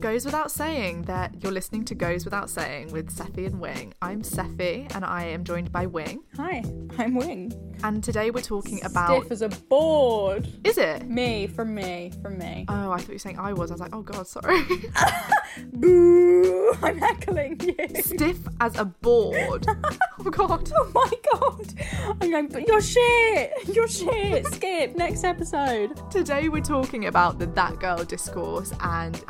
Goes without saying that you're listening to Goes Without Saying with Seffi and Wing. I'm Seffi and I am joined by Wing. Hi, I'm Wing. And today we're talking about. Stiff as a board. Is it? Me, from me, from me. Oh, I thought you were saying I was. I was like, oh god, sorry. Boo! I'm heckling you. Stiff as a board. oh god. Oh my god! I'm going, but you're shit! You're shit! Skip, next episode. Today we're talking about the that girl discourse and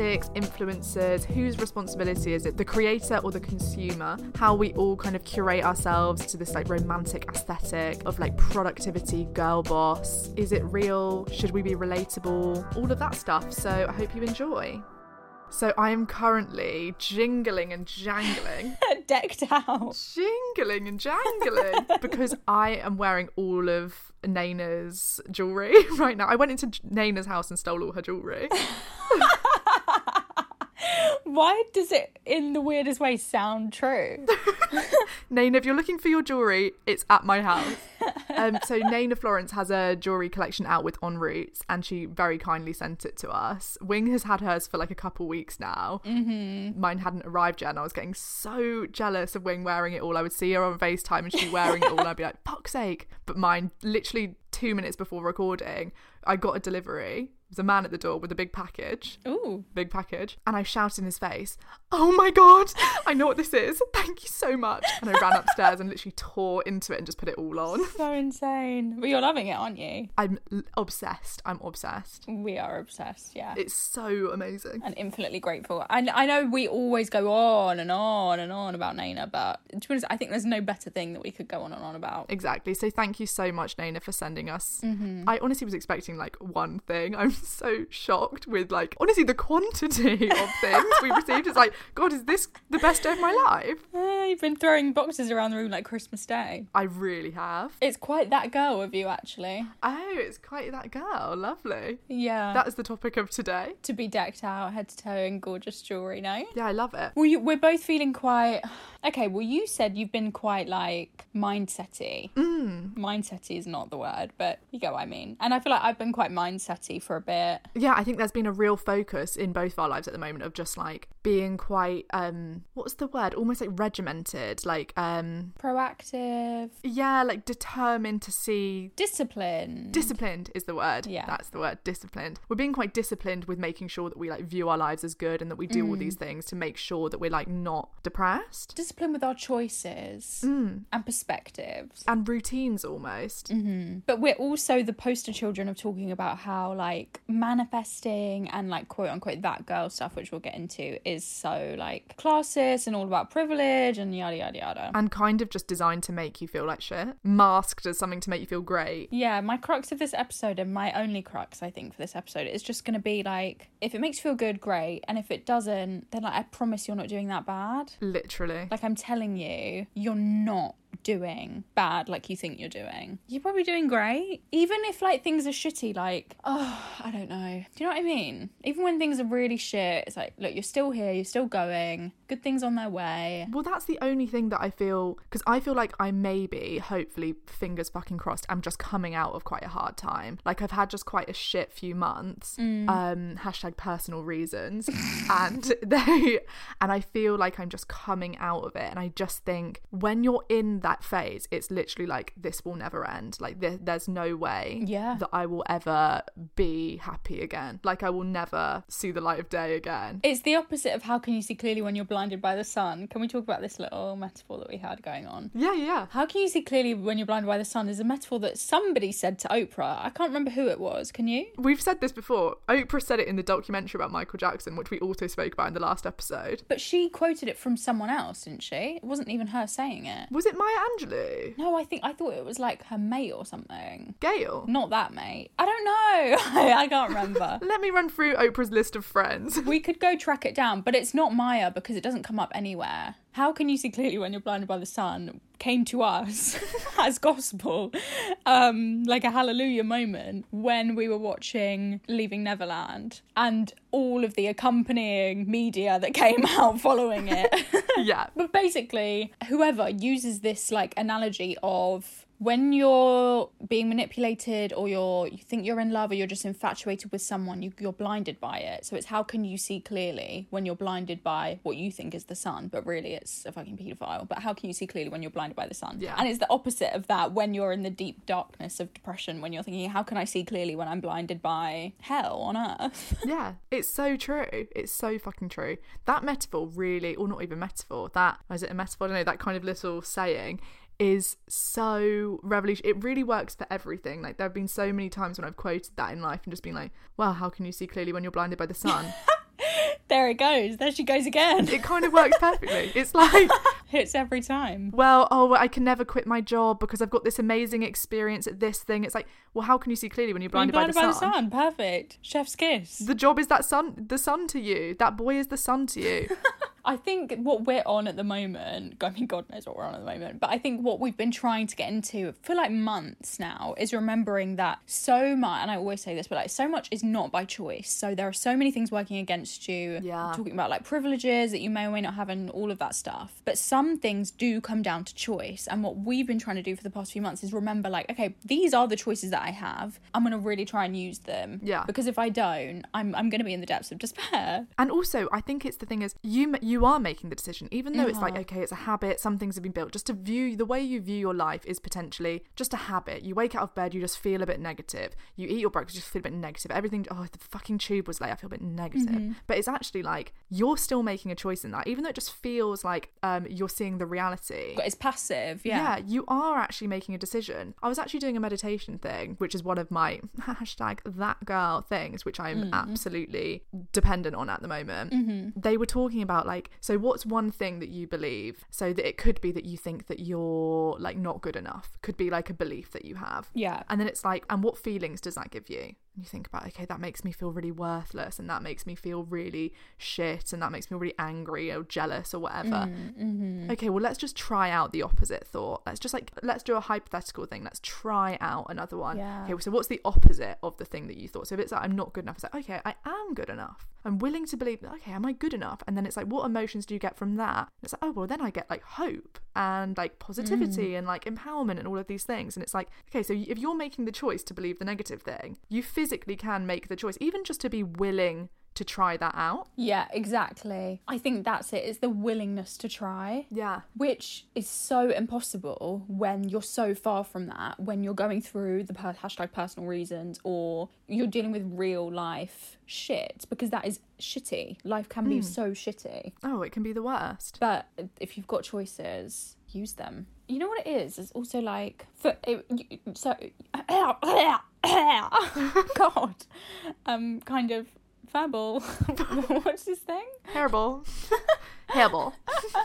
aesthetics, influencers, whose responsibility is it, the creator or the consumer? How we all kind of curate ourselves to this like romantic aesthetic of like productivity, girl boss. Is it real? Should we be relatable? All of that stuff. So I hope you enjoy. So I am currently jingling and jangling Decked out. jingling and jangling because I am wearing all of Naina's jewelry right now. I went into Naina's house and stole all her jewelry. Why does it, in the weirdest way, sound true? Naina, if you're looking for your jewelry, it's at my house. Um, so Naina Florence has a jewelry collection out with En Routes, and she very kindly sent it to us. Wing has had hers for like a couple weeks now. Mm-hmm. Mine hadn't arrived yet, and I was getting so jealous of Wing wearing it all. I would see her on FaceTime and she'd be wearing it all, and I'd be like, "Fuck's sake!" But mine, literally two minutes before recording, I got a delivery. Was a man at the door with a big package. Ooh. big package and I shouted in his face, Oh my god, I know what this is. Thank you so much. And I ran upstairs and literally tore into it and just put it all on. So insane. But you're loving it, aren't you? I'm l- obsessed. I'm obsessed. We are obsessed, yeah. It's so amazing. and infinitely grateful. I, I know we always go on and on and on about Naina, but to be honest, I think there's no better thing that we could go on and on about. Exactly. So thank you so much, Naina, for sending us. Mm-hmm. I honestly was expecting like one thing. I'm so shocked with like honestly the quantity of things we received. It's like, God, is this the best day of my life? Uh, you've been throwing boxes around the room like Christmas Day. I really have. It's quite that girl of you, actually. Oh, it's quite that girl. Lovely. Yeah. That is the topic of today. to be decked out head to toe in gorgeous jewelry, no? Yeah, I love it. Well, you, we're both feeling quite. Okay, well, you said you've been quite like mindsetty. Mm. Mindsetty is not the word, but you get what I mean. And I feel like I've been quite mindsetty for a bit. yeah i think there's been a real focus in both our lives at the moment of just like being quite um what's the word almost like regimented like um Proactive, yeah like determined to see disciplined. disciplined is the word Yeah. that's the word disciplined we're being quite disciplined with making sure that we like view our lives as good and that we do all these things to make sure that we're like not depressed discipline with our choices mm. and perspectives. and routines almost mm-hmm. But we're also the poster children of talking about how like manifesting and like quote unquote that girl stuff, which we'll get into, is so like classist and all about privilege and yada yada yada. and kind of just designed to make you feel like shit masked as something to make you feel great Yeah, my crux of this episode and my only crux, I think, for this episode is just going to be like, if it makes you feel good, great. And if it doesn't, then like, I promise you're not doing that bad. literally Like, I'm telling you, you're not doing bad like you think you're doing. You're probably doing great. Even if like things are shitty, like, oh, I don't know. Do you know what I mean? Even when things are really shit, it's like, look, you're still here, you're still going, good things on their way. Well, that's the only thing that I feel because I feel like I maybe, hopefully, fingers fucking crossed, I'm just coming out of quite a hard time. Like I've had just quite a shit few months. Um, hashtag personal reasons, and they, and I feel like I'm just coming out of it. And I just think when you're in in that phase, it's literally like this will never end. Like there, there's no way Yeah. that I will ever be happy again. Like I will never see the light of day again. It's the opposite of how can you see clearly when you're blinded by the sun. Can we talk about this little metaphor that we had going on? Yeah, yeah. How can you see clearly when you're blinded by the sun is a metaphor that somebody said to Oprah. I can't remember who it was. Can you? We've said this before. Oprah said it in the documentary about Michael Jackson, which we also spoke about in the last episode. But she quoted it from someone else, didn't she? It wasn't even her saying it. Was it Maya Angelou? No, I think I thought it was like her mate or something. Gayle? Not that mate. I don't know. I can't remember. Let me run through Oprah's list of friends. we could go track it down, but it's not Maya because it doesn't come up anywhere. How can you see clearly when you're blinded by the sun? Came to us as gospel, um, like a hallelujah moment when we were watching Leaving Neverland and all of the accompanying media that came out following it. yeah. But basically, whoever uses this like analogy of when you're being manipulated or you're you think you're in love or you're just infatuated with someone, you, you're blinded by it. So it's how can you see clearly when you're blinded by what you think is the sun, but really it's a fucking paedophile. But how can you see clearly when you're blinded by the sun? Yeah. And it's the opposite of that when you're in the deep darkness of depression, when you're thinking, how can I see clearly when I'm blinded by hell on earth? Yeah, it's so true. It's so fucking true. That metaphor really, or not even metaphor, that, is it a metaphor? I don't know, that kind of little saying is so revolutionary. It really works for everything. Like, there have been so many times when I've quoted that in life and just been like, well, how can you see clearly when you're blinded by the sun? there it goes. There she goes again. it kind of works perfectly. It's like, Hits every time. well, oh, I can never quit my job because I've got this amazing experience at this thing. It's like, well, how can you see clearly when you're Being blinded, by, the, sun? Perfect. Chef's kiss. The job is that sun, the sun to you. That boy is the sun to you. I think what we're on at the moment, I mean, God knows what we're on at the moment, but I think what we've been trying to get into for like months now is remembering that so much, and I always say this, but like so much is not by choice. So there are so many things working against you. Yeah. Talking about like privileges that you may or may not have and all of that stuff. But some things do come down to choice. And what we've been trying to do for the past few months is remember, like, okay, these are the choices that I have. I'm going to really try and use them. Yeah. Because if I don't, I'm, I'm going to be in the depths of despair. And also, I think it's the thing is you ma- you are making the decision, even though it's like okay, it's a habit. Some things have been built. Just to view the way you view your life is potentially just a habit. You wake out of bed, you just feel a bit negative. You eat your breakfast, you just feel a bit negative. Everything. Oh, the fucking tube was late. I feel a bit negative. Mm-hmm. But it's actually like you're still making a choice in that, even though it just feels like um you're seeing the reality. But it's passive. Yeah. you are actually making a decision. I was actually doing a meditation thing, which is one of my hashtag that girl things, which I'm absolutely dependent on at the moment. They were talking about like, so what's one thing that you believe? So that it could be that you think that you're like not good enough, could be like a belief that you have. Yeah. And then it's like, and what feelings does that give you? And you think about, okay, that makes me feel really worthless, and that makes me feel really shit, and that makes me really angry or jealous or whatever. Mm, mm-hmm. Okay, well, let's just try out the opposite thought. Let's just like, let's do a hypothetical thing. Let's try out another one. Yeah. Okay, so what's the opposite of the thing that you thought? So if it's like, I'm not good enough, it's like, okay, I am good enough. I'm willing to believe, okay, am I good enough? And then it's like, what emotions do you get from that? And it's like, oh, well, then I get like hope and like positivity mm. and like empowerment and all of these things. And it's like, okay, so if you're making the choice to believe the negative thing, you physically can make the choice, even just to be willing to try that out. Yeah, exactly. I think that's it. It's the willingness to try. Yeah. Which is so impossible when you're so far from that, when you're going through the per- hashtag personal reasons or you're dealing with real life shit, because that is shitty. Life can be hmm. so shitty. Oh, it can be the worst. But if you've got choices, use them. You know what it is? It's also like for it, so God, um, kind of verbal. What's this thing? Hairball. Hairball.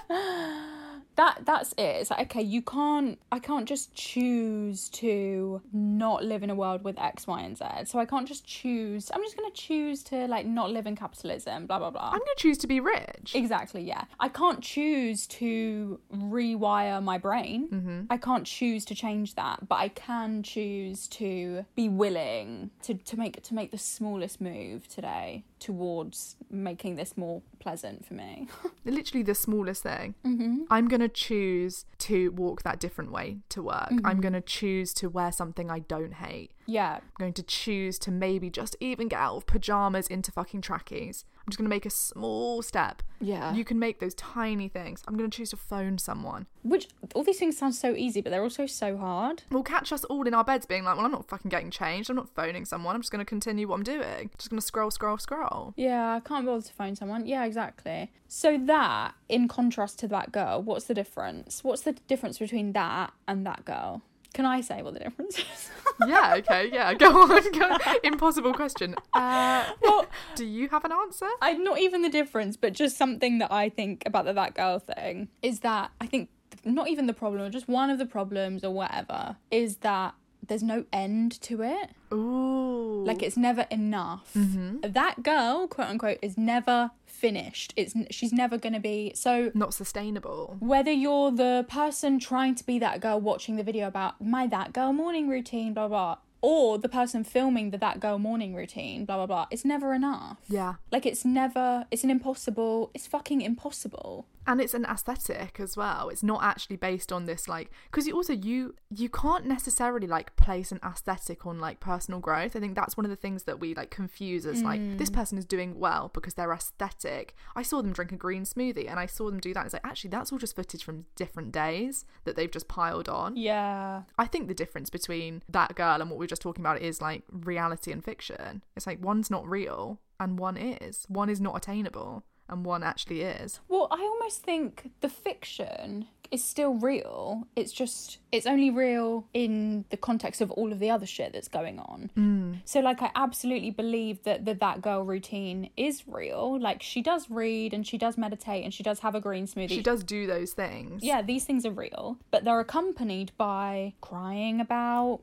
that that's it it's like okay you can't i can't just choose to not live in a world with x y and z so i can't just choose i'm just going to choose to like not live in capitalism blah blah blah I'm going to choose to be rich. Exactly, yeah. I can't choose to rewire my brain. Mm-hmm. I can't choose to change that, but I can choose to be willing to, to make to make the smallest move today towards making this more pleasant for me. literally the smallest thing. Mm-hmm. I'm going to choose to walk that different way to work. I'm mm-hmm. going to choose to wear something I don't hate. Yeah. I'm going to choose to maybe just even get out of pajamas into fucking trackies. I'm just going to make a small step. Yeah. You can make those tiny things. I'm going to choose to phone someone. Which all these things sound so easy, but they're also so hard. We'll catch us all in our beds being like, well, I'm not fucking getting changed. I'm not phoning someone. I'm just going to continue what I'm doing. Just going to scroll, scroll, scroll. Yeah, I can't bother to phone someone. Yeah, exactly. So that, in contrast to that girl, what's the difference? What's the difference between that and that girl? Can I say what the difference is? yeah, okay, yeah, go on. Go. Impossible question. Uh, well, do you have an answer? I not even the difference, but just something that I think about the that girl thing is that I think not even the problem, or just one of the problems or whatever, is that there's no end to it. Ooh. Like it's never enough. That girl, quote unquote, is never finished. It's she's never gonna be so. not sustainable. Whether you're the person trying to be that girl watching the video about my that girl morning routine, blah blah, or the person filming the that girl morning routine, blah blah blah, it's never enough. Yeah. Like it's never. It's an impossible. It's fucking impossible. And it's an aesthetic as well. It's not actually based on this like because you also you you can't necessarily like place an aesthetic on like personal growth. I think that's one of the things that we like confuse as like mm. this person is doing well because they're aesthetic. I saw them drink a green smoothie and i saw them do that. It's like actually that's all just footage from different days that they've just piled on. Yeah. I think the difference between that girl and what we were just talking about is like reality and fiction. It's like one's not real and one is. One is not attainable and one actually is. Well, I almost think the fiction is still real. It's just it's only real in the context of all of the other shit that's going on. Mm. So like I absolutely believe that the that girl routine is real. Like she does read and she does meditate and she does have a green smoothie. She does do those things. Yeah, these things are real, but they're accompanied by crying about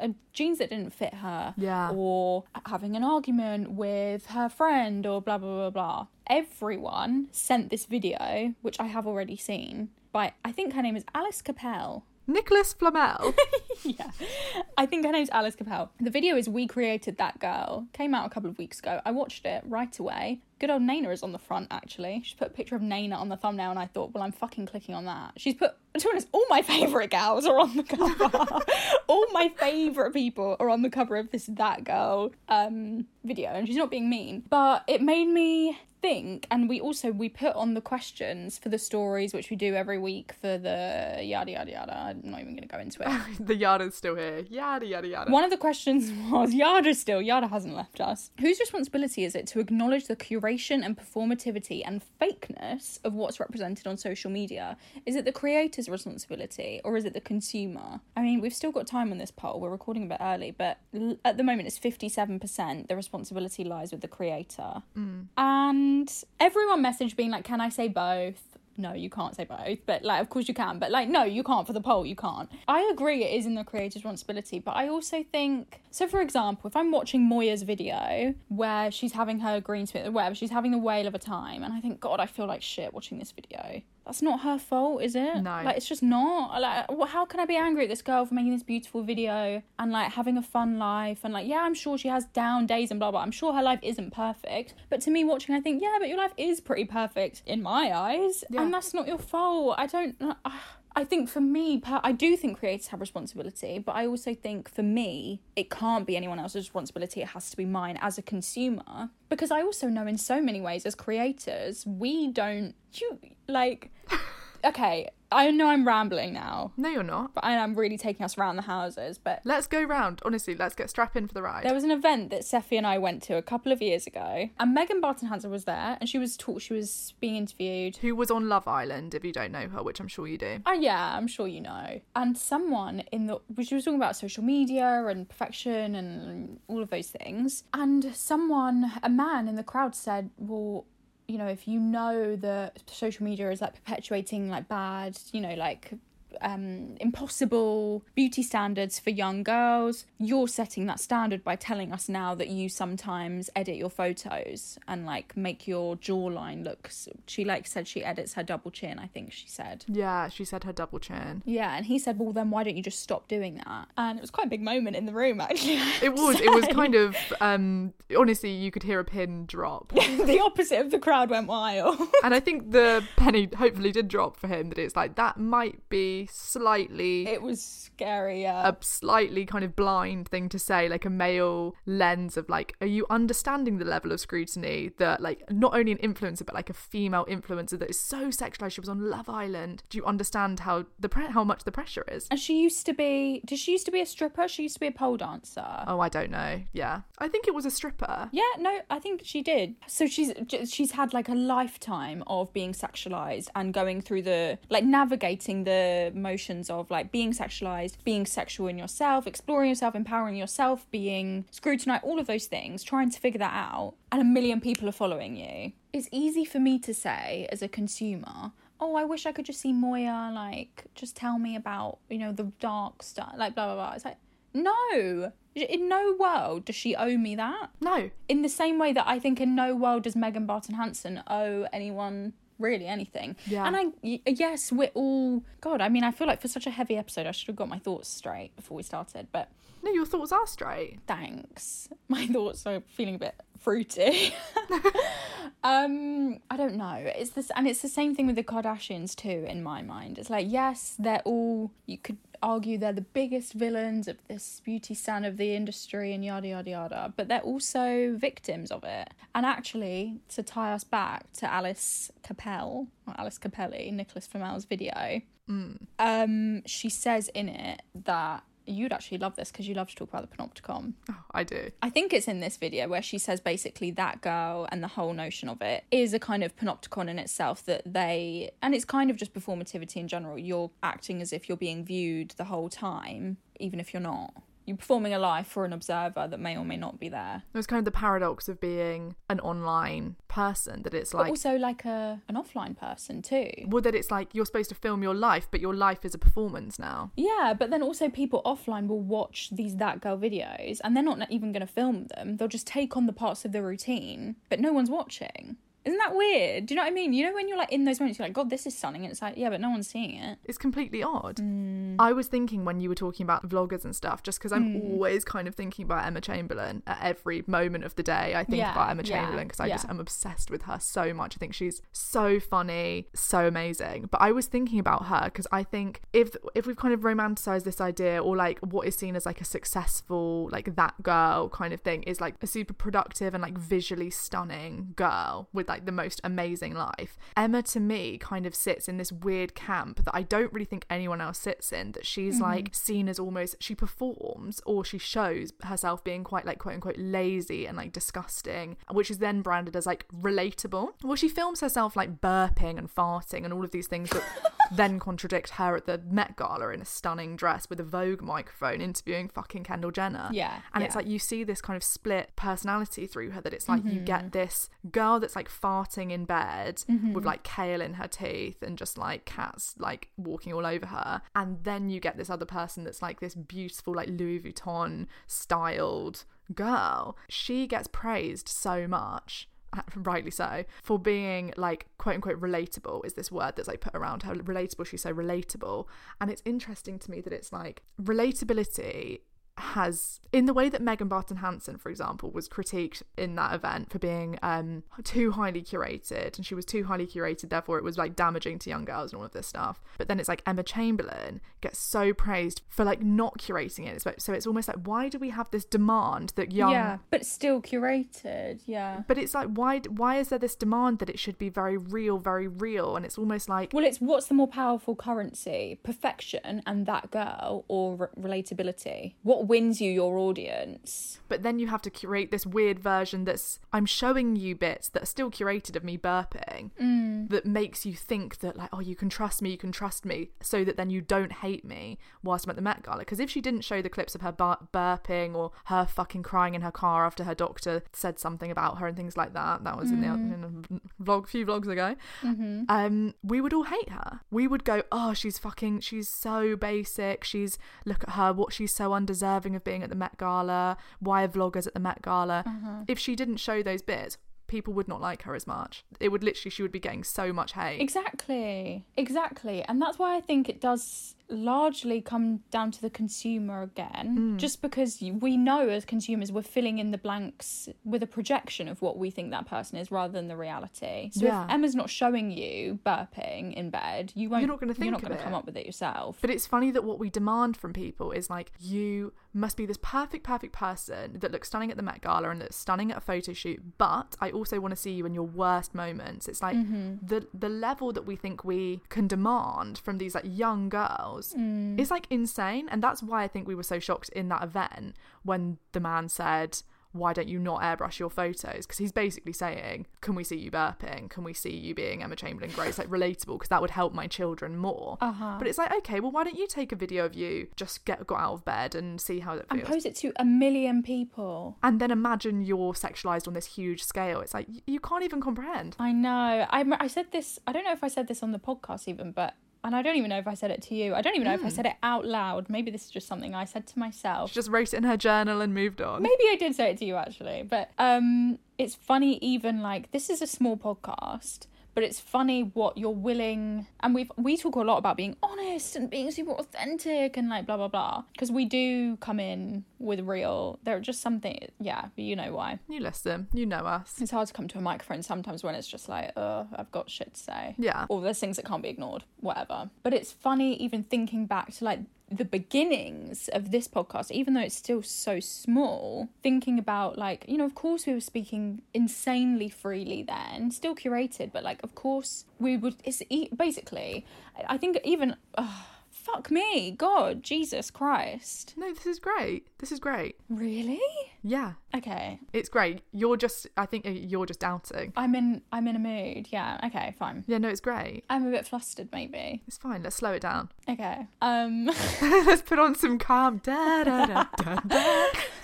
uh, jeans that didn't fit her. Yeah. Or having an argument with her friend or blah, blah, blah, blah. Everyone sent this video, which I have already seen, by, I think her name is Alice Cappelle. Nicholas Flamel. yeah. I think her name's Alice Cappelle. The video is We Created That Girl. Came out a couple of weeks ago. I watched it right away. Good old Naina is on the front, actually. She put a picture of Naina on the thumbnail, and I thought, well, I'm fucking clicking on that. She's put, to be honest, all my favourite gals are on the cover. all my favourite people are on the cover of this That Girl um, video, and she's not being mean. But it made me think and we also we put on the questions for the stories which we do every week for the yada yada yada i'm not even going to go into it the Yada's still here. Yada yada yada. one of the questions was Yada still, Yada hasn't left us. Whose responsibility is it to acknowledge the curation and performativity and fakeness of what's represented on social media? Is it the creator's responsibility or is it the consumer? I mean, we've still got time on this poll. We're recording a bit early, but l- at the moment it's 57%. The responsibility lies with the creator. Mm. And everyone messaged being like, Can I say both? no, you can't say both, but like, of course you can, but like, no, you can't for the poll, you can't. I agree it is in the creator's responsibility, but I also think, so for example, if I'm watching Moya's video where she's having her green smoothie, whatever, she's having the whale of a time, and I think, God, I feel like shit watching this video. That's not her fault, is it? No. Like, it's just not. Like, how can I be angry at this girl for making this beautiful video and like having a fun life? And like, yeah, I'm sure she has down days and blah blah. I'm sure her life isn't perfect, but to me, watching, I think, yeah, but your life is pretty perfect in my eyes, Yeah. and that's not your fault. I don't. Uh, I think for me, I do think creators have responsibility, but I also think for me, it can't be anyone else's responsibility. It has to be mine as a consumer. Because I also know in so many ways, as creators, we don't. You like. Okay, I know I'm rambling now, No, you're not. but I am really taking us around the houses. But Let's go round. Honestly, let's get strap in for the ride. there was an event that Seffi and I went to a couple of years ago, and Megan Barton Hanson was there, and she was taught she was being interviewed. Who was on Love Island, if you don't know her, which I'm sure you do. Oh yeah, I'm sure you know. And someone in the she was talking about social media and perfection and all of those things. And someone, a man in the crowd said, "Well, you know, if you know that social media is like perpetuating like bad, you know, like um impossible beauty standards for young girls you're setting that standard by telling us now that you sometimes edit your photos and like make your jawline look she like said she edits her double chin i think she said Yeah, she said her double chin. yeah, and he said, "Well, then why don't you just stop doing that?" And it was quite a big moment in the room, actually. It was. It was kind of. um Honestly, you could hear a pin drop, the opposite of the crowd went wild. and I think the penny hopefully did drop for him. That it's like that might be slightly It was scary, yeah. a slightly kind of blind thing to say, like a male lens of like, are you understanding the level of scrutiny that like not only an influencer but like a female influencer that is so sexualized? She was on Love Island. Do you understand how the pre- how much the pressure is? and she used to be. Did she used to be a stripper? She used to be a pole dancer. Oh, I don't know. Yeah, I think it was a stripper. Yeah, no, I think she did. So she's she's had like a lifetime of being sexualized and going through the like navigating the motions of like being sexualized, being sexual in yourself, exploring yourself, empowering yourself, being scrutinized, all of those things, trying to figure that out. And a million people are following you. It's easy for me to say as a consumer, oh, I wish I could just see Moya, like, just tell me about, you know, the dark stuff, like, blah, blah, blah. It's like, no, in no world does she owe me that. No, In the same way that I think in no world does Megan Barton Hanson owe anyone really anything. Yeah. And I, yes, we're all, God, I mean, I feel like for such a heavy episode, I should have got my thoughts straight before we started, but no, your thoughts are straight. thanks. My thoughts are feeling a bit fruity. um, I don't know. It's this, and it's the same thing with the Kardashians too. In my mind, it's like yes, they're all. You could argue they're the biggest villains of this beauty stand of the industry and yada yada yada, but they're also victims of it. And actually, to tie us back to Alice Cappelle or Alice Capelli, Nicholas Flamel's video, um, she says in it that. You'd actually love this because you love to talk about the panopticon. Oh, I do. I think it's in this video where she says basically that girl and the whole notion of it is a kind of panopticon in itself that they, and it's kind of just performativity in general. You're acting as if you're being viewed the whole time, even if you're not. You're performing a life for an observer that may or may not be there. It's kind of the paradox of being an online person that it's But like also like a an offline person too. well that it's like you're supposed to film your life but your life is a performance now Yeah, but then also people offline will watch these that girl videos and they're not even going to film them. They'll just take on the parts of the routine, but no one's watching. Isn't that weird? Do you know what I mean? You know when you're like in those moments, you're like, God, this is stunning, and it's like, yeah, but no one's seeing it. it's completely odd Mm. i was thinking when you were talking about vloggers and stuff just because i'm Mm. always kind of thinking about emma chamberlain at every moment of the day i think Yeah, about emma chamberlain because i just yeah. am obsessed with her so much i think she's so funny so amazing but i was thinking about her because i think if if we've kind of romanticized this idea or like what is seen as like a successful like that girl kind of thing is like a super productive and like visually stunning girl with like the most amazing life. Emma to me kind of sits in this weird camp that i don't really think anyone else sits in that she's mm-hmm. like seen as almost she performs or she shows herself being quite like quote unquote lazy and like disgusting which is then branded as like relatable. Well she films herself like burping and farting and all of these things that then contradict her at the met gala in a stunning dress with a vogue microphone interviewing fucking kendall jenner. Yeah, and it's like you see this kind of split personality through her that it's like you get mm-hmm. this girl that's like farting in bed with mm-hmm. like kale in her teeth and just like cats like walking all over her. And then you get this other person that's like this beautiful like Louis Vuitton styled girl. She gets praised so much rightly so for being like quote unquote relatable is this word that's like put around her. Relatable she's so relatable. And it's interesting to me that it's like relatability has in the way that Megan Barton Hanson, for example, was critiqued in that event for being um too highly curated and she was too highly curated, therefore it was like damaging to young girls and all of this stuff. But then it's like Emma Chamberlain gets so praised for like not curating it. So it's almost like why do we have this demand that young Yeah, but still curated. Yeah. but it's like why why is there this demand that it should be very real, very real? And it's almost like Well, it's what's the more powerful currency, perfection and that girl, or re- relatability? What wins you your audience? but then you have to curate this weird version that's I'm showing you bits that are still curated of me burping mm. that makes you think that like oh you can trust me you can trust me so that then you don't hate me whilst I'm at the Met Gala. Because if she didn't show the clips of her bur- burping or her fucking crying in her car after her doctor said something about her and things like that that was in, the, mm. in a vlog few vlogs ago mm-hmm. um we would all hate her. We would go oh she's fucking she's so basic she's look at her what she's so undeserving of being at the Met Gala why are vloggers at the Met Gala mm-hmm. if she didn't show those bits people would not like her as much it would literally she would be getting so much hate Exactly. Exactly. And that's why I think it does largely come down to the consumer again, Mm. just because we know as consumers we're filling in the blanks with a projection of what we think that person is rather than the reality. So Yeah. if Emma's not showing you burping in bed, you won't. You're not gonna think. You're not going to come up with it yourself. But it's funny that what we demand from people is like, you must be this perfect, perfect person that looks stunning at the Met Gala and that's stunning at a photo shoot. But I also want to see you in your worst moments. It's like Mm-hmm. the the level that we think we can demand from these like young girls Mm. is like insane. And that's why I think we were so shocked in that event when the man said. Why don't you not airbrush your photos? Because he's basically saying, "Can we see you burping? Can we see you being Emma Chamberlain Grace? Like relatable, because that would help my children more." Uh-huh. But it's like, okay, well, why don't you take a video of you just get got out of bed and see how it and feels? pose it to a million people. and then imagine you're sexualized on this huge scale. It's like you can't even comprehend. I know. I I said this. I don't know if I said this on the podcast even, but and I don't even know if I said it to you. I don't even know if I said it out loud. Maybe this is just something I said to myself. She just wrote it in her journal and moved on. Maybe I did say it to you actually, but um, it's funny. Even like this is a small podcast, but it's funny what you're willing. And we've we talk a lot about being honest and being super authentic and like blah blah blah. Because we do come in with real. There are just something. Yeah, you know why. You listen, you know us. It's hard to come to a microphone sometimes when it's just like, oh, I've got shit to say. Yeah. Or there's things that can't be ignored, whatever. But it's funny even thinking back to like the beginnings of this podcast, even though it's still so small, thinking about like, you know, of course we were speaking insanely freely then, still curated, but like, of course we would, it's e- basically, I think even, oh, fuck me, God, Jesus Christ. No, this is great. This is great. Really? Yeah, Okay. it's great. You're just, I think you're just doubting. I'm in, I'm in a mood. Yeah. Okay, fine. Yeah, no, it's great. I'm a bit flustered, maybe. It's fine. Let's slow it down. Okay. Um. Let's put on some calm. Da, da, da, da,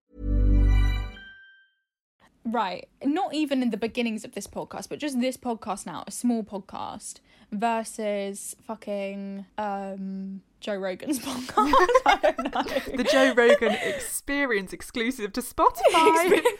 Right. Not even in the beginnings of this podcast, but just this podcast now, a small podcast versus fucking um Joe Rogan's podcast. I don't know. The Joe Rogan Experience exclusive to Spotify.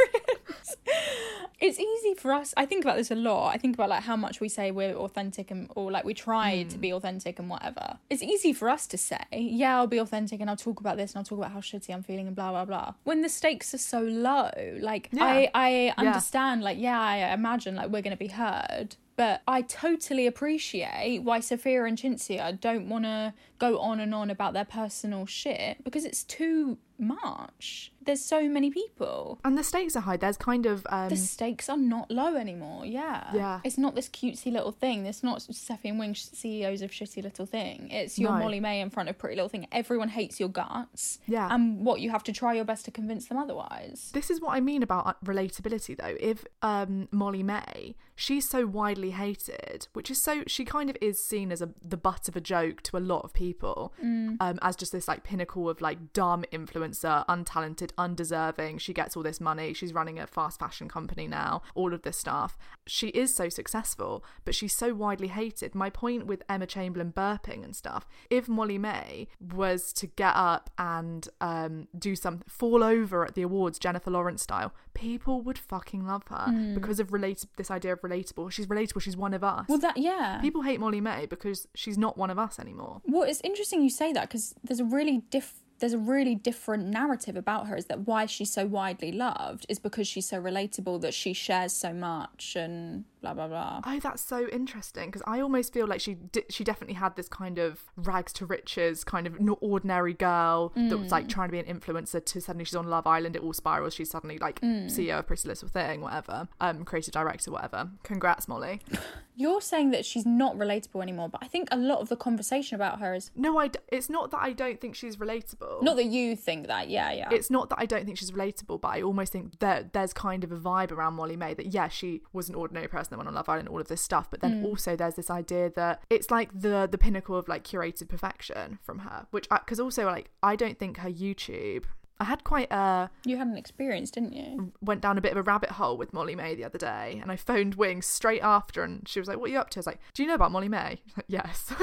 It's easy for us. I think about this a lot. I think about like how much we say we're authentic and or like we try to hmm. be authentic and whatever. It's easy for us to say, yeah, I'll be authentic and I'll talk about this and I'll talk about how shitty I'm feeling and blah blah blah. When the stakes are so low, like Yeah. I I Yeah. understand. Like yeah, I imagine like we're gonna be heard. But I totally appreciate why Sophia and Cinzia don't want to go on and on about their personal shit because it's too much. There's so many people. And the stakes are high. There's kind of um, The stakes are not low anymore. Yeah. Yeah. It's not this cutesy little thing. It's not Seffi and Wing CEOs of shitty little thing. It's your No. Molly-Mae in front of Pretty Little Thing. Everyone hates your guts. Yeah. And what you have to try your best to convince them otherwise. This is what I mean about uh, relatability, though. If um, Molly-Mae, she's so widely hated, which is so she kind of is seen as a the butt of a joke to a lot of people, um, as just this like pinnacle of like dumb influencer, untalented, undeserving. She gets all this money. She's running a fast fashion company now. All of this stuff. She is so successful, but she's so widely hated. My point with Emma Chamberlain burping and stuff. If Molly-Mae was to get up and um, do some fall over at the awards, Jennifer Lawrence style, people would fucking love her because of relate this idea of relatable. She's relatable. She's one of us. Well, that, yeah. People hate Molly-Mae because she's not one of us anymore. Well, it's interesting you say that because there's a really diff. There's a really different narrative about her. Is that why she's so widely loved? Is because she's so relatable that she shares so much and blah blah blah. Oh, that's so interesting because I almost feel like she di- she definitely had this kind of rags to riches kind of not ordinary girl that was like trying to be an influencer to suddenly she's on Love Island. It all spirals. She's suddenly like CEO of Pretty Little Thing, whatever, um, creative director, whatever. Congrats, Molly. You're saying that she's not relatable anymore, but I think a lot of the conversation about her is No, I. D- it's not that I don't think she's relatable. not that you think that. Yeah, yeah. It's not that I don't think she's relatable, but I almost think that there's kind of a vibe around Molly-Mae that yeah, she was an ordinary person that went on Love Island, all of this stuff. But then mm. also there's this idea that it's like the the pinnacle of like curated perfection from her, which because also like I don't think her YouTube. I had quite a you had an experience, didn't you? went down a bit of a rabbit hole with Molly-Mae the other day, and I phoned Wings straight after, and she was like, "What are you up to?" I was like, "Do you know about Molly-Mae?" Like, yes.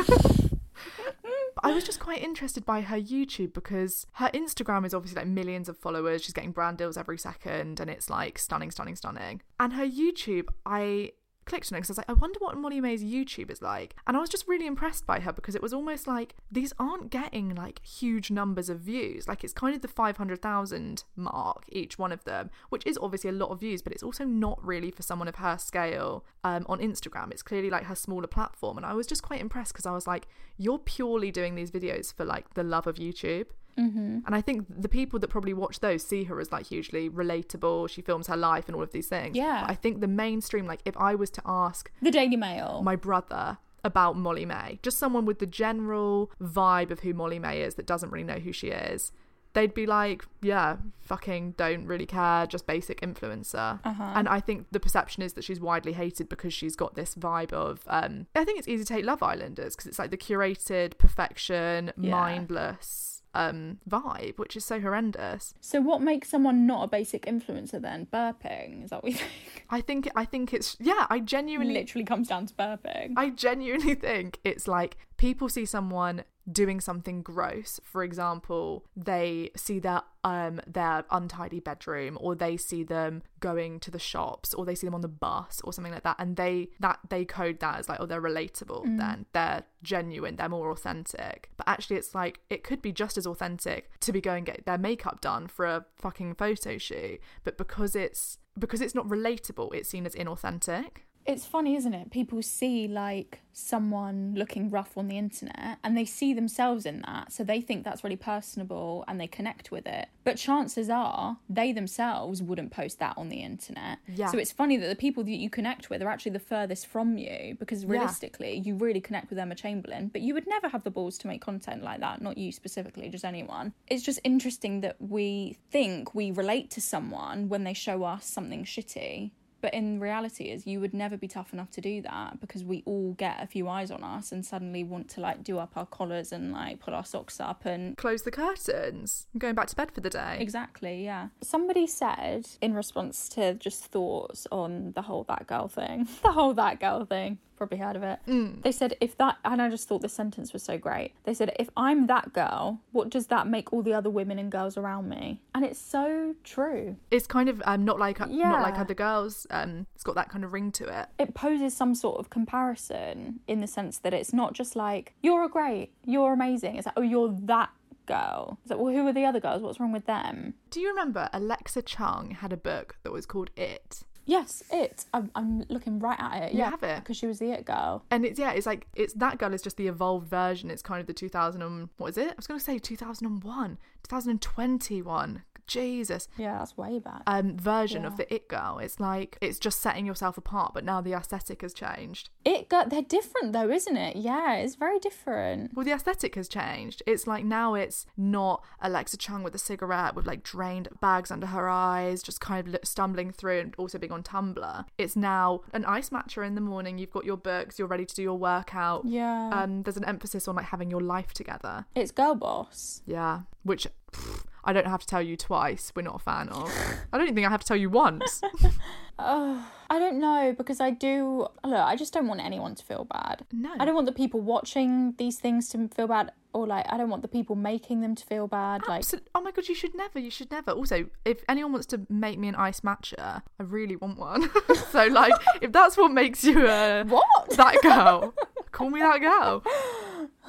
I was just quite interested by her YouTube because her Instagram is obviously like millions of followers. She's getting brand deals every second, and it's like stunning, stunning, stunning. And her YouTube, I clicked on it because I was like, I wonder what Molly-Mae's YouTube is like. And I was just really impressed by her because it was almost like these aren't getting like huge numbers of views. Like it's kind of the 500,000 mark, each one of them, which is obviously a lot of views, but it's also not really for someone of her scale um, on Instagram. It's clearly like her smaller platform. And I was just quite impressed because I was like, you're purely doing these videos for like the love of YouTube. Mm-hmm. And I think the people that probably watch those see her as like hugely relatable. She films her life and all of these things. Yeah. But I think the mainstream, like if I was to ask The Daily Mail. my brother about Molly-Mae, just someone with the general vibe of who Molly-Mae is that doesn't really know who she is, they'd be like, yeah, fucking don't really care, just basic influencer. Uh-huh. And I think the perception is that she's widely hated because she's got this vibe of, um, I think it's easy to take Love Islanders because it's like the curated perfection, Yeah. mindless um vibe which is so horrendous so what makes someone not a basic influencer then? Burping is that what you think? i think i think it's yeah i genuinely Literally comes down to burping. I genuinely think it's like people see someone doing something gross. For example, they see their um their untidy bedroom or they see them going to the shops or they see them on the bus or something like that and they that they code that as like oh they're relatable then. They're genuine they're more authentic. But actually it's like it could be just as authentic to be going get their makeup done for a fucking photo shoot. But because it's because it's not relatable it's seen as inauthentic It's funny, isn't it? People see like someone looking rough on the internet and they see themselves in that. So they think that's really personable and they connect with it. But chances are they themselves wouldn't post that on the internet. Yeah. So it's funny that the people that you connect with are actually the furthest from you because realistically you really connect with Emma Chamberlain, but you would never have the balls to make content like that, not you specifically, just anyone. It's just interesting that we think we relate to someone when they show us something shitty but in reality is you would never be tough enough to do that because we all get a few eyes on us and suddenly want to like do up our collars and like pull our socks up and close the curtains i'm going back to bed for the day Exactly, yeah. Somebody said in response to just thoughts on the whole that girl thing, the whole that girl thing, probably heard of it. They said, if that, and I just thought the sentence was so great. They said, if I'm that girl, what does that make all the other women and girls around me? And it's so true. it's kind of um not like not like other girls um it's got that kind of ring to it it poses some sort of comparison in the sense that it's not just like you're a great, you're amazing. It's like oh you're that girl. It's like well who are the other girls? What's wrong with them? do you remember alexa chung had a book that was called it Yes, it. I'm, I'm looking right at it. You yeah, have it? because she was the it girl. And it's yeah, it's like it's that girl is just the evolved version. It's kind of the 2000 and what is it? I was going to say 2001, 2021. Jesus. Yeah, that's way back. Um, version Yeah. of the it girl. It's like it's just setting yourself apart, but now the aesthetic has changed. it got they're different though, isn't it? Yeah, it's very different. Well, the aesthetic has changed. It's like now it's not Alexa Chung with a cigarette with like drained bags under her eyes, just kind of stumbling through and also being on Tumblr. It's now an ice matcha in the morning. You've got your books. You're ready to do your workout. Yeah. Um, there's an emphasis on like having your life together. It's girl boss. Yeah, which pff, I don't have to tell you twice. We're not a fan of. I don't even think I have to tell you once. oh, I don't know because I do. Look, I just don't want anyone to feel bad. No. I don't want the people watching these things to feel bad, or like I don't want the people making them to feel bad. Like oh my god, you should never. You should never. Also, if anyone wants to make me an ice matcha, I really want one. so like, if that's what makes you a What? that girl, call me that girl.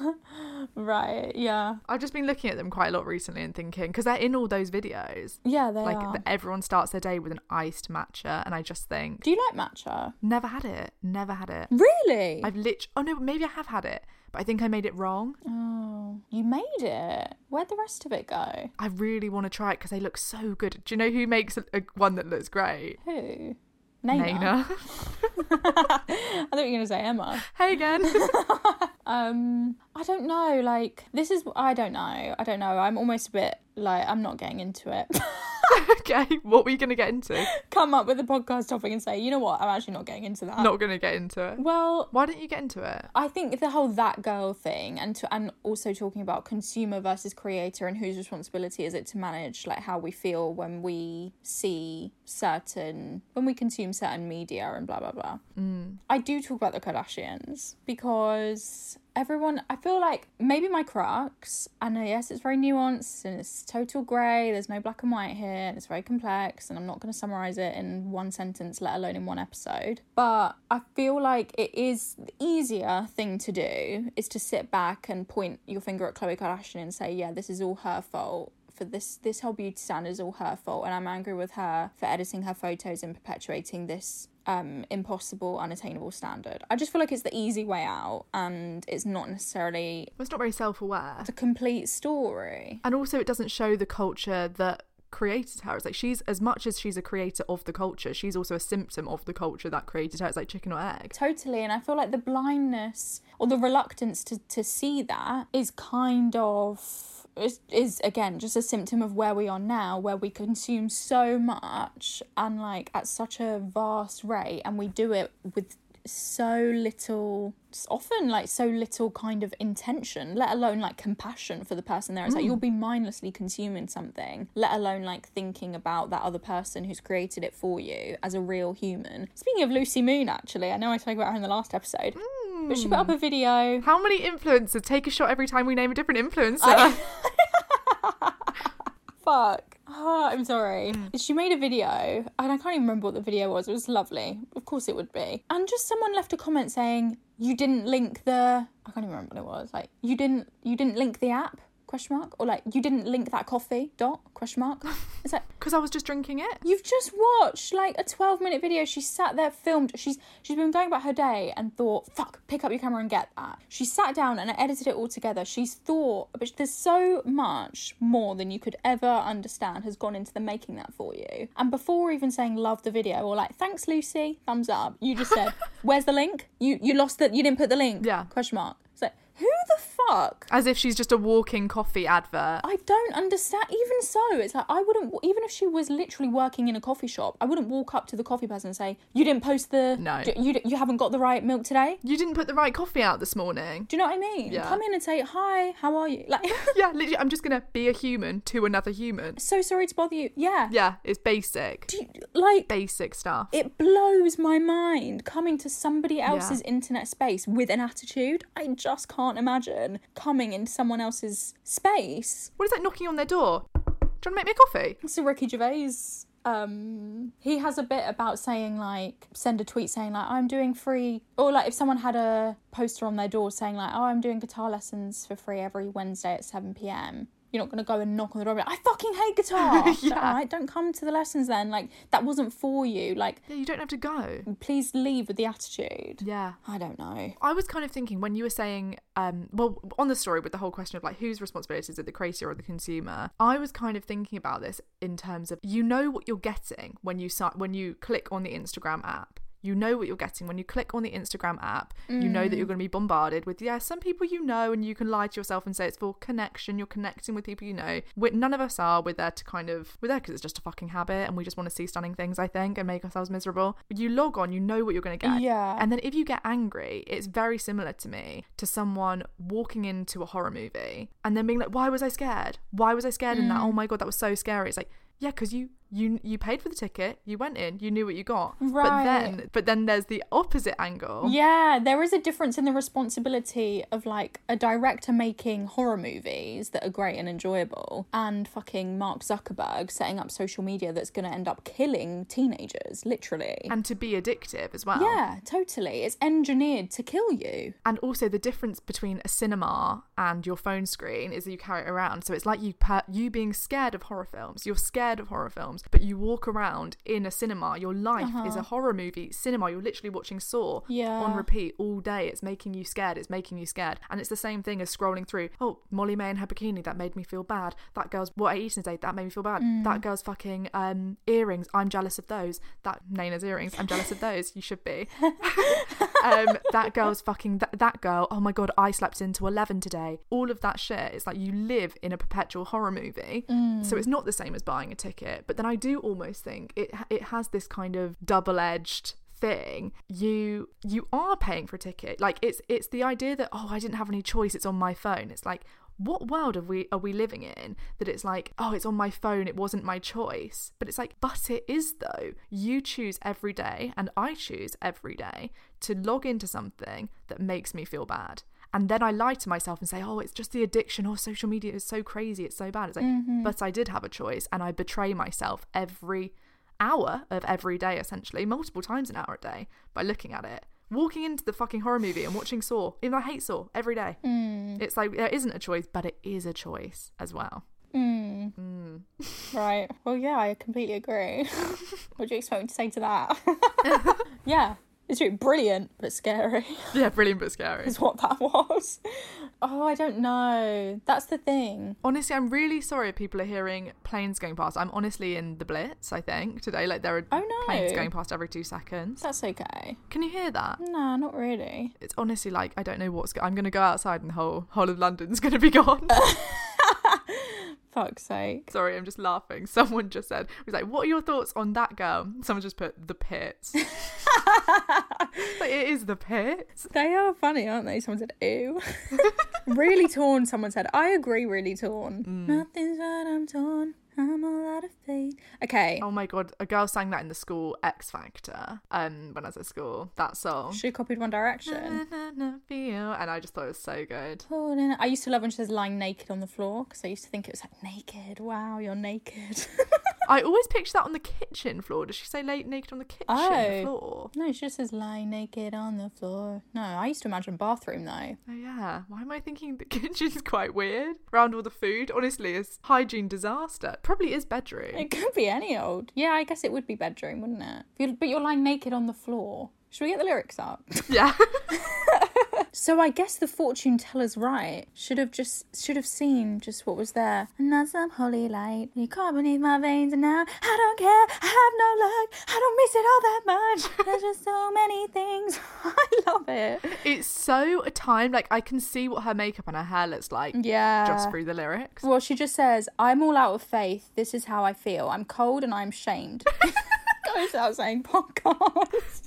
right? Yeah, I've just been looking at them quite a lot recently and thinking because they're in all those videos. yeah, they like are. the, everyone starts their day with an iced matcha, and I just think Do you like matcha? never had it, never had it. Really? I've lit. Oh no, maybe I have had it, but I think I made it wrong. Oh, you made it. Where'd the rest of it go? I really want to try it because they look so good. Do you know who makes a, a, one that looks great? Who? Naina. I thought you were gonna say Emma. hey again. Um, I don't know. Like this is. I don't know. I don't know. I'm almost a bit like I'm not getting into it. okay, what were you going to get into? Come up with a podcast topic and say, you know what? I'm actually not getting into that. Not going to get into it. Well, Why don't you get into it? I think the whole that girl thing, and to, and also talking about consumer versus creator, and whose responsibility is it to manage like how we feel when we see certain when we consume certain media and blah blah blah. Mm. I do talk about the Kardashians because everyone I feel like maybe my crux and yes it's very nuanced and it's total grey there's no black and white here and it's very complex and I'm not going to summarize it in one sentence let alone in one episode. But I feel like it is the easier thing to do is to sit back and point your finger at Khloe Kardashian and say yeah this is all her fault. For this this whole beauty standard is all her fault and I'm angry with her for editing her photos and perpetuating this um impossible unattainable standard. I just feel like it's the easy way out and it's not necessarily Well, It's not very self aware. the complete story. And also, it doesn't show the culture that created her. It's like she's, as much as she's a creator of the culture, she's also a symptom of the culture that created her. It's like chicken or egg. Totally, and I feel like the blindness or the reluctance to, to see that is kind of is, is again just a symptom of where we are now, where we consume so much and like at such a vast rate, and we do it with so little often like so little kind of intention let alone like compassion for the person there. It's like hmm. you'll be mindlessly consuming something let alone like thinking about that other person who's created it for you as a real human. Speaking of lucy moon actually i know i spoke about her in the last episode but she put up hmm. a video. How many influencers take a shot every time we name a different influencer? fuck. Oh, I'm sorry. Mm. She made a video, and I can't even remember what the video was. It was lovely. Of course it would be. And just someone left a comment saying, you didn't link the I can't even remember what it was. Like, you didn't you didn't link the app? Question mark? Or like you didn't link that coffee? Dot? Question mark? It's like Because I was just drinking it. You've just watched like a 12 minute video. She sat there, filmed. She's she's been going about her day and thought, "Fuck, pick up your camera and get that." She sat down and edited it all together. She's thought, but there's so much more than you could ever understand has gone into the making that for you. And before even saying love the video or like thanks Lucy, thumbs up, you just said, "Where's the link? You you lost the you didn't put the link." Yeah. Question mark. It's like who the fuck? As if she's just a walking coffee advert. I don't understand. Even so, it's like I wouldn't. Even if she was literally working in a coffee shop, I wouldn't walk up to the coffee person and say, "You didn't post the. No. d- You you haven't got the right milk today." You didn't put the right coffee out this morning. Do you know what I mean? Yeah. Come in and say, "Hi, how are you?" Like, Yeah, literally, I'm just gonna be a human to another human. so sorry to bother you. Yeah. Yeah, it's basic. Do you, like, Basic stuff. it blows my mind coming to somebody else's internet space with an attitude. I just can't imagine coming into someone else's space What is that knocking on their door? Do you want to make me a coffee? So Ricky Gervais, um, he has a bit about saying like send a tweet saying like I'm doing free, or like if someone had a poster on their door saying like oh I'm doing guitar lessons for free every Wednesday at seven pm. You're not going to go and knock on the door and be like, I fucking hate guitar. Yeah. All right, don't come to the lessons then. Like, that wasn't for you. Like, Yeah, you don't have to go. please leave with the attitude. Yeah. I don't know. I was kind of thinking when you were saying, um, well, on the story with the whole question of like whose responsibility is it, the creator or the consumer? I was kind of thinking about this in terms of you know what you're getting when you start, when you click on the Instagram app. You know what you're getting when you click on the Instagram app. You know that you're going to be bombarded with yeah, some people you know, and you can lie to yourself and say it's for connection. You're connecting with people you know. we none of us are. We're there to kind of we're there because it's just a fucking habit, and we just want to see stunning things. I think and make ourselves miserable. You log on, you know what you're going to get. Yeah. And then if you get angry, it's very similar to me to someone walking into a horror movie and then being like, "Why was I scared? Why was I scared in Mm. that? Oh my god, that was so scary." It's like, yeah, because you you you paid for the ticket, you went in, you knew what you got. Right. But then but then there's the opposite angle. Yeah, there is a difference in the responsibility of like a director making horror movies that are great and enjoyable and fucking Mark Zuckerberg setting up social media that's going to end up killing teenagers, literally. And to be addictive as well. yeah, totally. It's engineered to kill you. And also the difference between a cinema and your phone screen is that you carry it around. So it's like you per- you being scared of horror films. You're scared of horror films, but you walk around in a cinema. Your life is a horror movie cinema. You're literally watching Saw Uh-huh. Yeah. on repeat all day. It's making you scared. It's making you scared. And it's the same thing as scrolling through. Oh, Molly-Mae in her bikini. That made me feel bad. That girl's what I eat today. That made me feel bad. Mm. That girl's fucking um, earrings. I'm jealous of those. That Naina's earrings. I'm jealous of those. You should be. um, that girl's fucking that, that girl. Oh my god, I slept into eleven today. All of that shit. It's like you live in a perpetual horror movie. So it's not the same as buying a ticket. But then I do almost think it it has this kind of double edged thing. You you are paying for a ticket. Like it's it's the idea that oh i didn't have any choice it's on my phone. It's like what world are we are we living in that it's like oh it's on my phone it wasn't my choice? But it's like but it is though. You choose every day and i choose every day to log into something that makes me feel bad and then I lie to myself and say, oh, it's just the addiction. Oh, social media is so crazy. It's so bad. It's like, mm-hmm. but I did have a choice and I betray myself every hour of every day, essentially, multiple times an hour a day by looking at it. Walking into the fucking horror movie and watching Saw, even though I hate Saw, every day. Mm. It's like there isn't a choice, but it is a choice as well. Mm. Mm. Right. Well, yeah, I completely agree. what do you expect me to say to that? yeah, it's really brilliant but scary. Yeah, brilliant but scary. Is what that was. Oh, I don't know. That's the thing. Honestly, I'm really sorry if people are hearing planes going past. I'm honestly in the Blitz, I think, today. Like there are Oh, no. planes going past every two seconds. That's okay. Can you hear that? Nah, not really. It's honestly like I don't know what's. Go- I'm gonna go outside and the whole whole of London's gonna be gone. Fuck's sake. Sorry, I'm just laughing. Someone just said, "Was like, what are your thoughts on that girl?" Someone just put the pits. Like, it is the pits. They are funny, aren't they? Someone said, ew. really torn, someone said. I agree, really torn. Mm. Nothing's right, I'm torn. I'm all out of faith. Okay. Oh my god, a girl sang that in the school X Factor. Um, when I was at school, that song. She copied One Direction. And I just thought it was so good. Holding it. I used to love when she says lying naked on the floor because I used to think it was like naked. Wow, you're naked. I always picture that on the kitchen floor. Does she say late naked on the kitchen Oh. floor? no, she just says lying naked on the floor. No, I used to imagine bathroom though. Oh yeah. Why am I thinking the kitchen's quite weird? Around all the food, honestly, it's hygiene disaster. Probably is bedroom. It could be any old. Yeah, I guess it would be bedroom, wouldn't it? But you're lying naked on the floor. Should we get the lyrics up? Yeah. So I guess the fortune teller's right. Should have just should have seen just what was there. And that's some holy light. You beneath my veins and now I don't care. I have no luck. I don't miss it all that much. There's just so many things. I love it. it's so timed. Like I can see what her makeup and her hair looks like Yeah. just through the lyrics. Well, she just says, I'm all out of faith. This is how I feel. I'm cold and I'm shamed. Goes without saying podcast.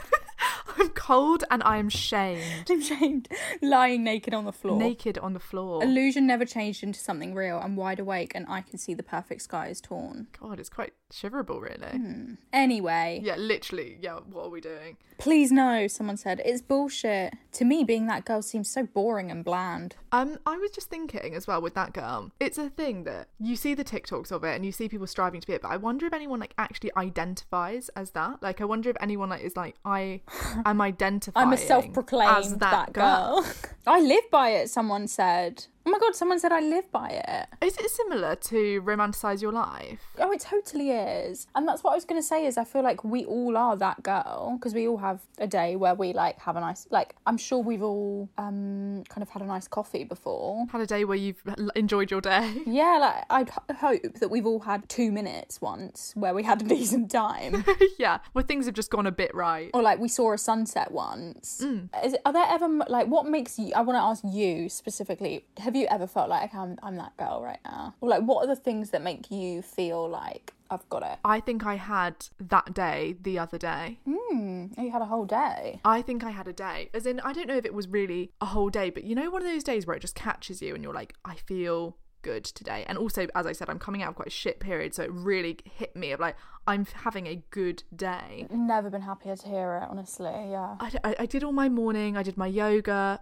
I'm cold and I am shamed. I'm shamed. Lying naked on the floor. Naked on the floor. Illusion never changed into something real. I'm wide awake and I can see the perfect sky is torn. God, it's quite shiverable, really. Anyway, Yeah, literally. Yeah, what are we doing? please no, someone said. It's bullshit. To me, being that girl seems so boring and bland. Um, I was just thinking as well with that girl. It's a thing that you see the TikToks of it and you see people striving to be it, but I wonder if anyone like actually identifies as that. Like, I wonder if anyone like is like, I am identifying. I'm a self proclaimed as that, girl. I live by it, someone said. Oh my god, someone said I live by it. Is it similar to romanticize your life? Oh, it totally is. And that's what I was going to say is I feel like we all are that girl because we all have a day where we like have a nice like I'm sure we've all um kind of had a nice coffee before. Had a day where you've enjoyed your day? Yeah, like I'd h- hope that we've all had 2 minutes once where we had a decent time. yeah, where things have just gone a bit right. or like we saw a sunset once. Is are there ever like what makes you? I want to ask you specifically. Have you ever felt like I'm I'm that girl right now? Or like what are the things that make you feel like I've got it? I think I had that day the other day. Hmm. You had a whole day. I think I had a day. As in, I don't know if it was really a whole day, but you know, one of those days where it just catches you and you're like, I feel good today. And also, as I said, I'm coming out of quite a shit period, so it really hit me of like, I'm having a good day. Never been happier to hear it. Honestly, yeah. I, I, I did all my morning, I did my yoga.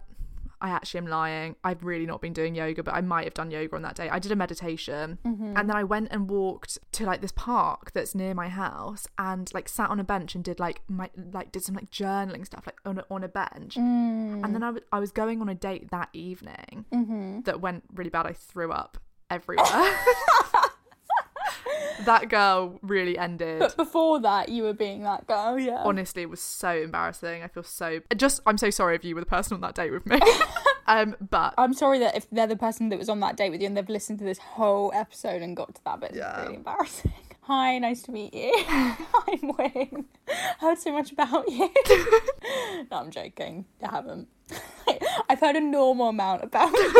I actually am lying. I've really not been doing yoga, but I might have done yoga on that day. I did a meditation mm-hmm. and then I went and walked to like this park that's near my house and like sat on a bench and did like my like did some like journaling stuff like on a, on a bench. Mm. And then I w- I was going on a date that evening mm-hmm. that went really bad. I threw up everywhere. that girl really ended But before that, you were being that girl. Yeah. honestly it was so embarrassing i feel so just i'm so sorry if you were the person on that date with me um but I'm sorry that if they're the person that was on that date with you and they've listened to this whole episode and got to that bit, Yeah. it's really embarrassing. Hi, nice to meet you. I'm Wing. Heard so much about you. no, I'm joking. I haven't. I've heard a normal amount about you.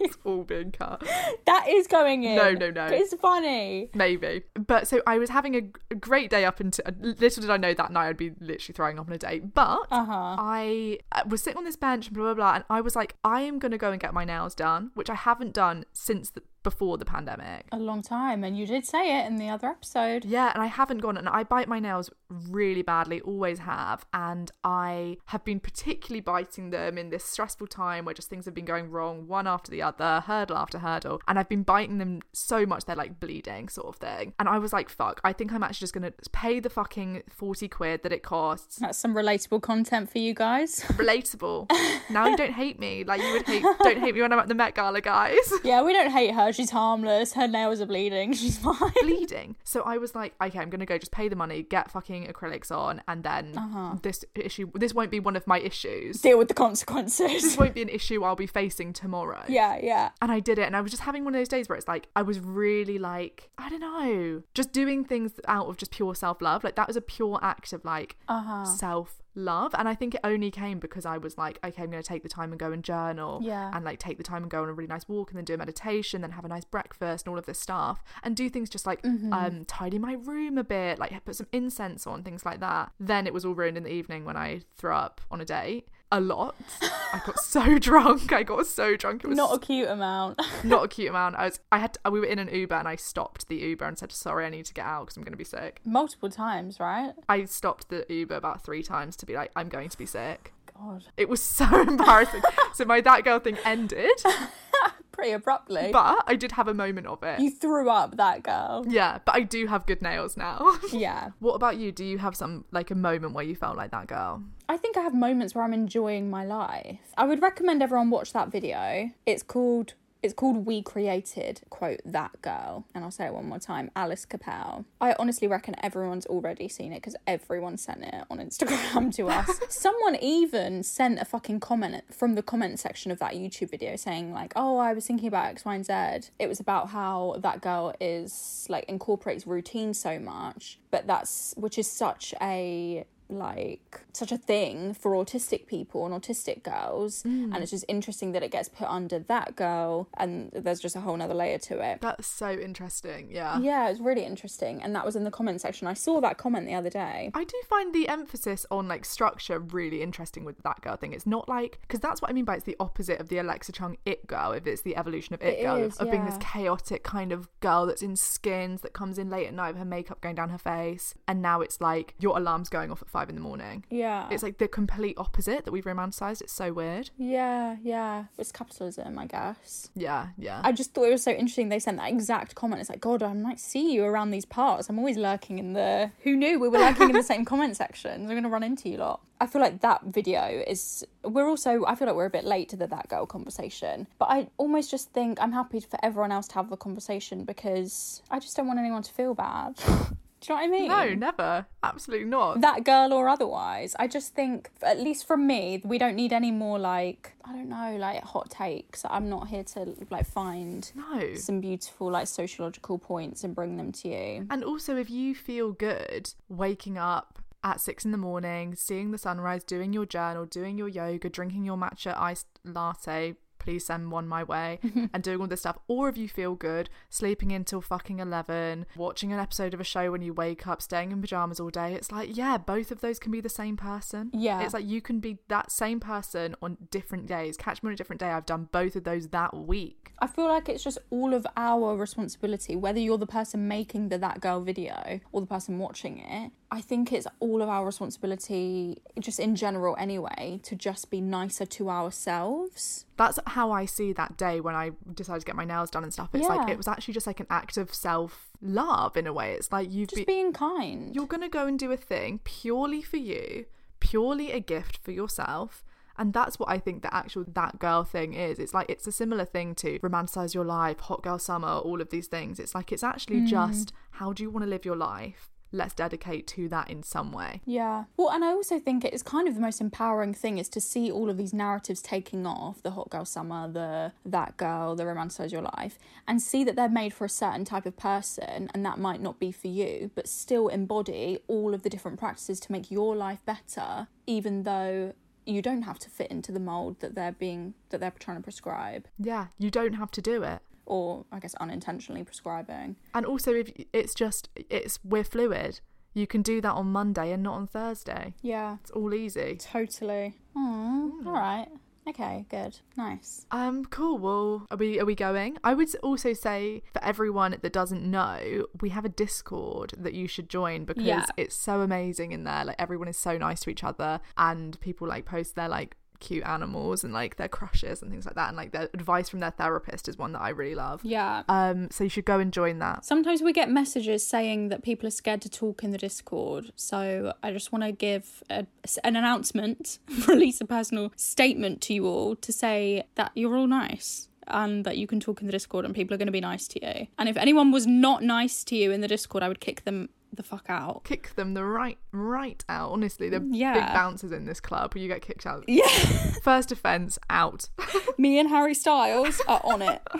it's all being cut that is going in. No, no, no. It's funny. maybe but so i was having a, great day up until little did i know that night i'd be literally throwing up on a date but Uh-huh. i uh, was sitting on this bench and blah blah blah and i was like i am gonna go and get my nails done which i haven't done since the, before the pandemic A long time, and you did say it in the other episode. Yeah, and I haven't gone, and I bite my nails really badly, always have. And I have been particularly biting them in this stressful time where just things have been going wrong, one after the other, hurdle after hurdle. And I've been biting them so much they're like bleeding, sort of thing. And I was like, fuck, I think I'm actually just going to pay the fucking 40 quid that it costs. That's some relatable content for you guys. Relatable. now you don't hate me like you would hate, don't hate me when I'm at the Met Gala, guys. yeah, we don't hate her. She's harmless. Her nails are bleeding. She's fine. bleeding. So I was like, okay, I'm gonna go just pay the money, get fucking acrylics on, and then Uh-huh. this issue, this won't be one of my issues. Deal with the consequences. This won't be an issue I'll be facing tomorrow. yeah, yeah. And I did it, and I was just having one of those days where it's like I was really like I don't know, just doing things out of just pure self love. Like that was a pure act of like Uh-huh. self love, and I think it only came because I was like, okay, I'm gonna take the time and go and journal, Yeah. and like take the time and go on a really nice walk, and then do a meditation, then have a nice breakfast and all of this stuff, and do things just like Mm-hmm. um tidy my room a bit, like put some incense on, things like that. Then it was all ruined in the evening when I threw up on a date. A lot. I got so drunk. I got so drunk. It was Not a cute amount. not a cute amount. I was. I had. To, we were in an Uber and I stopped the Uber and said, "Sorry, I need to get out because I'm going to be sick." Multiple times, right? I stopped the Uber about three times to be like, "I'm going to be sick." God. It was so embarrassing. so my that girl thing ended, Pretty abruptly. but I did have a moment of it. you threw up that girl. yeah, but I do have good nails now. Yeah. what about you? Do you have some like a moment where you felt like that girl? I think I have moments where I'm enjoying my life. I would recommend everyone watch that video. It's called it's called We Created, quote, that girl. And I'll say it one more time Alice Cappelle. I honestly reckon everyone's already seen it because everyone sent it on Instagram to us. Someone even sent a fucking comment from the comment section of that YouTube video saying, like, oh, I was thinking about X, Y, and Z. It was about how that girl is like incorporates routine so much, but that's which is such a like such a thing for autistic people and autistic girls mm. and it's just interesting that it gets put under that girl and there's just a whole nother layer to it That's so interesting. Yeah. yeah it's really interesting and that was in the comment section i saw that comment the other day I do find the emphasis on like structure really interesting with that girl thing. It's not like because that's what I mean by it's the opposite of the Alexa Chung it girl. If it's the evolution of it, It girl is, of being this chaotic kind of girl that's in skins that comes in late at night with her makeup going down her face, and now it's like your alarm's going off at five in the morning. Yeah. It's like the complete opposite that we've romanticized. It's so weird. Yeah, yeah. It's capitalism, I guess. Yeah, yeah. I just thought it was so interesting. They sent that exact comment. It's like, God, I might see you around these parts. I'm always lurking in the. Who knew we were lurking in the same comment sections? I'm going to run into you lot. I feel like that video is. We're also. I feel like we're a bit late to the that girl conversation. But I almost just think I'm happy for everyone else to have the conversation because I just don't want anyone to feel bad. Do you know what I mean? no, never. Absolutely not. that girl or otherwise. I just think, at least from me, we don't need any more like I don't know, like hot takes. I'm not here to like find no. some beautiful like sociological points and bring them to you. And also, if you feel good waking up at six in the morning, seeing the sunrise, doing your journal, doing your yoga, drinking your matcha iced latte, please send one my way, mhm. and doing all this stuff, or if you feel good sleeping until fucking 11, watching an episode of a show when you wake up, staying in pajamas all day, it's like, yeah, both of those can be the same person. Yeah. It's like you can be that same person on different days. Catch me on a different day. I've done both of those that week. I feel like it's just all of our responsibility, whether you're the person making the that girl video or the person watching it. I think it's all of our responsibility, just in general anyway, to just be nicer to ourselves. that's how I see that day when I decided to get my nails done and stuff. It's like it was actually just like an act of self love in a way. It's like you've Just been being kind. you're gonna go and do a thing purely for you, purely a gift for yourself. And that's what I think the actual that girl thing is. It's like it's a similar thing to romanticize your life, hot girl summer, all of these things. It's like it's actually Mm. just how do you want to live your life? Let's dedicate to that in some way. Yeah. Well, and I also think it's kind of the most empowering thing is to see all of these narratives taking off the hot girl summer, the that girl, the romanticize your life, and see that they're made for a certain type of person and that might not be for you, but still embody all of the different practices to make your life better, even though you don't have to fit into the mold that they're being that they're trying to prescribe Yeah, you don't have to do it. Or I guess unintentionally prescribing. And also, if it's just it's we're fluid, you can do that on Monday and not on Thursday. Yeah. It's all easy. Totally. Oh, all right. Okay, good. Nice. Um, cool. Well, are we are we going? I would also say for everyone that doesn't know, we have a Discord that you should join because Yeah. it's so amazing in there. Like everyone is so nice to each other, and people like post their like cute animals and like their crushes and things like that, and like their advice from their therapist is one that I really love. Yeah. Um, so you should go and join that. Sometimes we get messages saying that people are scared to talk in the Discord. So I just want to give a, an announcement, release a personal statement to you all to say that you're all nice and that you can talk in the Discord and people are going to be nice to you. And if anyone was not nice to you in the Discord, I would kick them the fuck out. Kick them the right right out. Honestly, the big Yeah. bouncers in this club. You get kicked out. Yeah. First offence out. Me and Harry Styles are on it.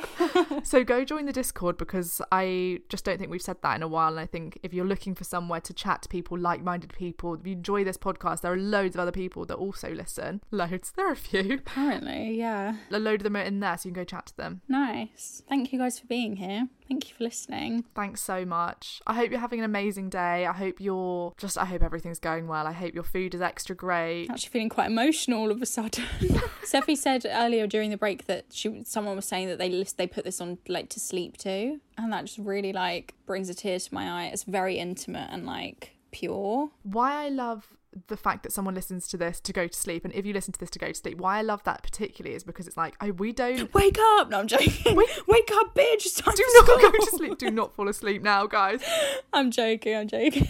So go join the Discord because I just don't think we've said that in a while. And I think if you're looking for somewhere to chat to people, like minded people, if you enjoy this podcast, there are loads of other people that also listen. Loads. There are a few. Apparently, yeah. A load of them are in there, so you can go chat to them. Nice. Thank you guys for being here. Thank you for listening. Thanks so much. I hope you're having an amazing day. I hope you're just, I hope everything's going well. I hope your food is extra great. Actually, feeling quite emotional all of a sudden. Seffi said earlier during the break that she someone was saying that they list they put this on like to sleep to, and that just really like brings a tear to my eye. It's very intimate and like pure. Why I love the fact that someone listens to this to go to sleep, and if you listen to this to go to sleep, why I love that particularly is because it's like, oh, we don't. Wake up! No, I'm joking. Wake, up, bitch! Do not go to sleep. Do not fall asleep now, guys. I'm joking. I'm joking.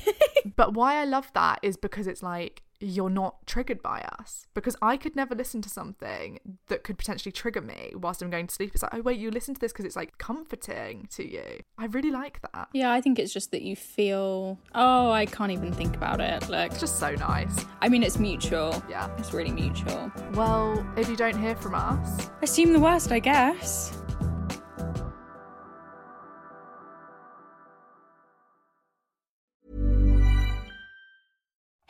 But why I love that is because it's like you're not triggered by us. Because I could never listen to something that could potentially trigger me whilst I'm going to sleep. It's like, oh, wait, you listen to this because it's like comforting to you. I really like that. yeah, I think it's just that you feel. Oh, I can't even think about it. Look, It's just so nice. I mean, it's mutual. Yeah. It's really mutual. Well, if you don't hear from us, Assume the worst, I guess.